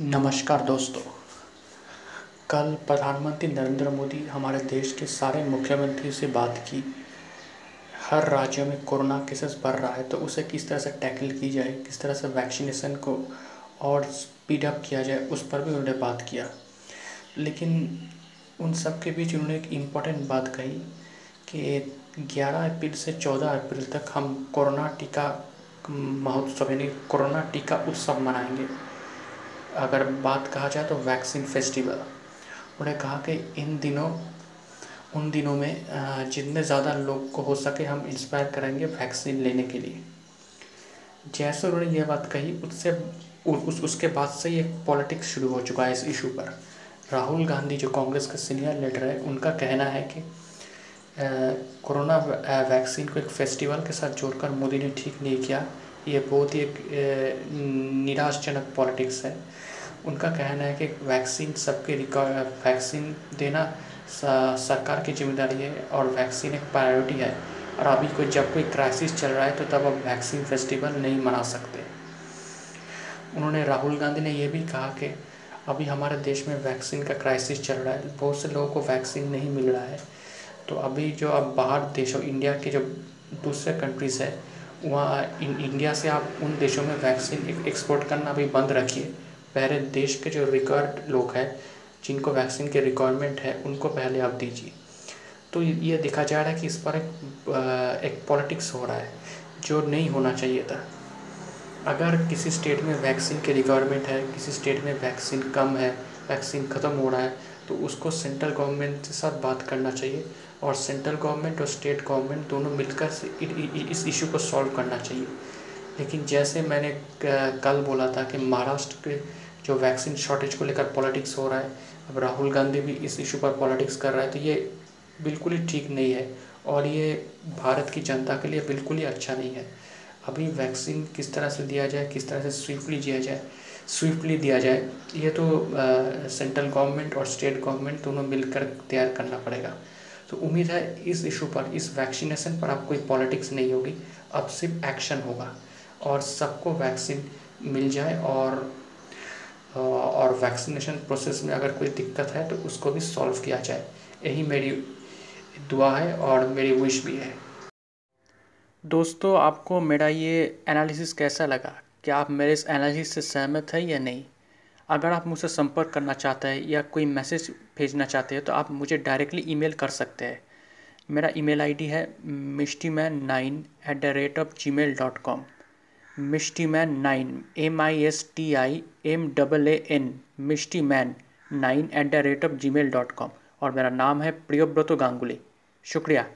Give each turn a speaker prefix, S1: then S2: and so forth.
S1: नमस्कार दोस्तों। कल प्रधानमंत्री नरेंद्र मोदी हमारे देश के सारे मुख्यमंत्री से बात की। हर राज्यों में कोरोना केसेस बढ़ रहा है तो उसे किस तरह से टैकल की जाए, किस तरह से वैक्सीनेशन को और स्पीड अप किया जाए, उस पर भी उन्होंने बात किया। लेकिन उन सब के बीच उन्होंने एक इंपॉर्टेंट बात कही कि 11 अप्रैल से 14 अप्रैल तक हम कोरोना टीका महोत्सव यानी कोरोना टीका उत्सव मनाएँगे। अगर बात कहा जाए तो वैक्सीन फेस्टिवल। उन्होंने कहा कि इन दिनों, उन दिनों में जितने ज़्यादा लोग को हो सके हम इंस्पायर करेंगे वैक्सीन लेने के लिए। जैसे उन्होंने यह बात कही, उससे उस, उसके बाद से ही एक पॉलिटिक्स शुरू हो चुका है इस इशू पर। राहुल गांधी जो कांग्रेस के सीनियर लीडर है, उनका कहना है कि कोरोना वैक्सीन को एक फेस्टिवल के साथ जोड़कर मोदी ने ठीक नहीं किया। ये बहुत ही एक निराशजनक पॉलिटिक्स है। उनका कहना है कि वैक्सीन सबके वैक्सीन देना सरकार की ज़िम्मेदारी है और वैक्सीन एक प्रायोरिटी है। और अभी कोई जब कोई क्राइसिस चल रहा है तो तब अब वैक्सीन फेस्टिवल नहीं मना सकते। उन्होंने राहुल गांधी ने यह भी कहा कि अभी हमारे देश में वैक्सीन का क्राइसिस चल रहा है। बहुत से लोगों को वैक्सीन नहीं मिल रहा है। तो अभी जो अब बाहर देशों इंडिया के जो दूसरे कंट्रीज़ है वहाँ इंडिया से आप उन देशों में वैक्सीन एक्सपोर्ट करना भी बंद रखिए। पहले देश के जो रिकॉर्ड लोग हैं, जिनको वैक्सीन के रिक्वायरमेंट है, उनको पहले आप दीजिए। तो ये देखा जा रहा है कि इस पर एक एक पॉलिटिक्स हो रहा है, जो नहीं होना चाहिए था। अगर किसी स्टेट में वैक्सीन के रिक्वायरमेंट है, किसी स्टेट में वैक्सीन कम है वैक्सीन ख़त्म हो रहा है तो उसको सेंट्रल गवर्नमेंट के साथ बात करना चाहिए और सेंट्रल गवर्नमेंट और स्टेट गवर्नमेंट दोनों मिलकर इस इशू को सॉल्व करना चाहिए। लेकिन जैसे मैंने कल बोला था कि महाराष्ट्र के जो वैक्सीन शॉर्टेज को लेकर पॉलिटिक्स हो रहा है, अब राहुल गांधी भी इस इशू पर पॉलिटिक्स कर रहा है तो ये बिल्कुल ही ठीक नहीं है और ये भारत की जनता के लिए बिल्कुल ही अच्छा नहीं है। अभी वैक्सीन किस तरह से दिया जाए, किस तरह से स्विफ्टली दिया जाए स्विफ्टली दिया जाए, ये तो सेंट्रल गवर्नमेंट और स्टेट गवर्नमेंट दोनों मिलकर तैयार करना पड़ेगा। तो उम्मीद है इस इशू पर, इस वैक्सीनेशन पर अब कोई पॉलिटिक्स नहीं होगी, अब सिर्फ़ एक्शन होगा और सबको वैक्सीन मिल जाए और और वैक्सीनेशन प्रोसेस में अगर कोई दिक्कत है तो उसको भी सॉल्व किया जाए। यही मेरी दुआ है और मेरी विश भी है। दोस्तों, आपको मेरा ये एनालिसिस कैसा लगा? क्या आप मेरे इस एनालिसिस से सहमत हैं या नहीं? अगर आप मुझसे संपर्क करना चाहते हैं या कोई मैसेज भेजना चाहते हैं तो आप मुझे डायरेक्टली ईमेल कर सकते हैं। मेरा ईमेल आईडी है Mishti man nine at the rate of Gmail dot com. Mishti man nine M I S T I M double A N Mishti man nine at the rate of Gmail dot com. और मेरा नाम है प्रियोव्रतो गांगुली। शुक्रिया।